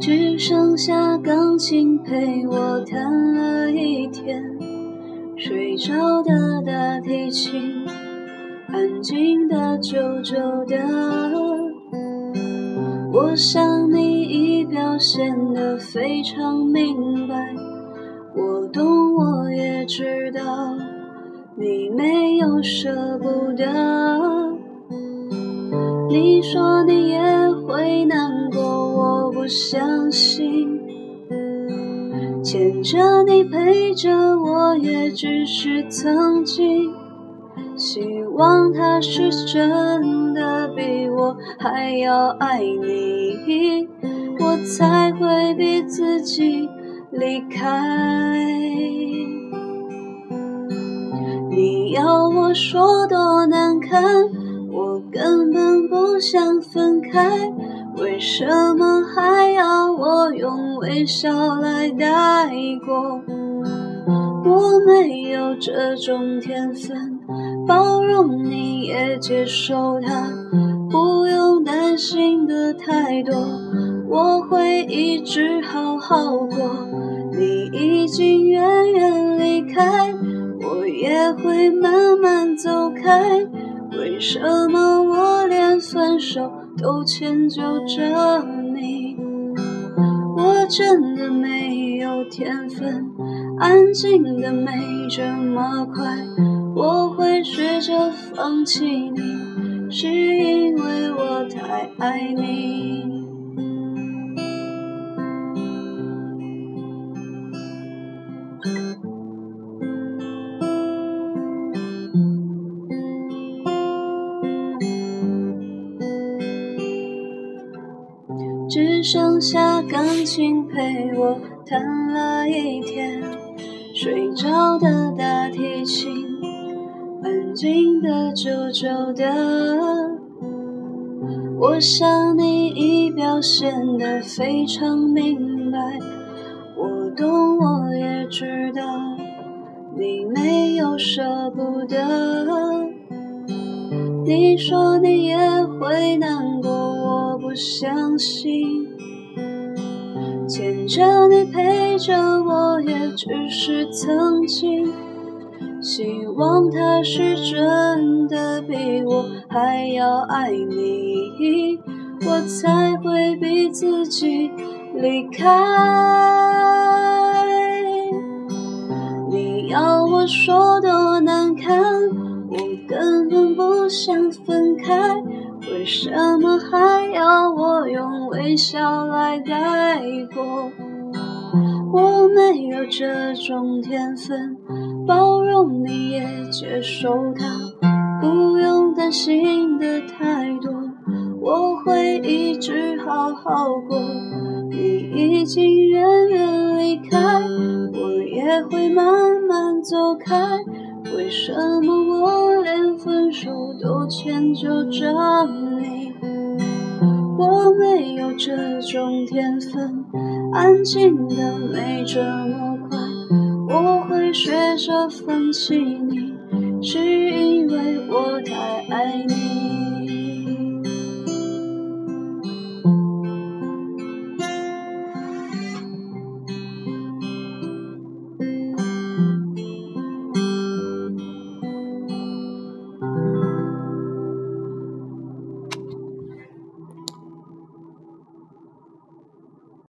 只剩下钢琴陪我弹了一天，睡着的大提琴，安静的久久的。我想你表现得非常明白，我懂我也知道，你没有舍不得。你说你也会难过，我不相信。牵着你陪着我，也只是曾经。希望他是真的比我还要爱你，我才会逼自己离开。你要我说多难堪？我根本不想分开，为什么还要我用微笑来带过？我没有这种天分，包容你也接受他，不用担心的太多，我会一直好好过。你已经远远离开，我也会慢慢走开。为什么我连分手都迁就着你？我真的没有天分，安静的没这么快。我会学着放弃你，是因为我太爱你。只剩下钢琴陪我弹了一天，睡着的大提琴，安静的久久的。我想你已表现得非常明白，我懂我也知道，你没有舍不得。你说你也会难过，我不相信。牵着你陪着我，也只是曾经。希望他是真的比我还要爱你，我才会逼自己离开。你要我说多难堪？根本不想分开，为什么还要我用微笑来带过？我没有这种天分，包容你也接受他，不用担心的太多，我会一直好好过。你已经远远离开，我也会慢慢走开。为什么我连分手都迁就着你？我没有这种天分，安静的没这么快。我会学着放弃你，是因为我太爱你。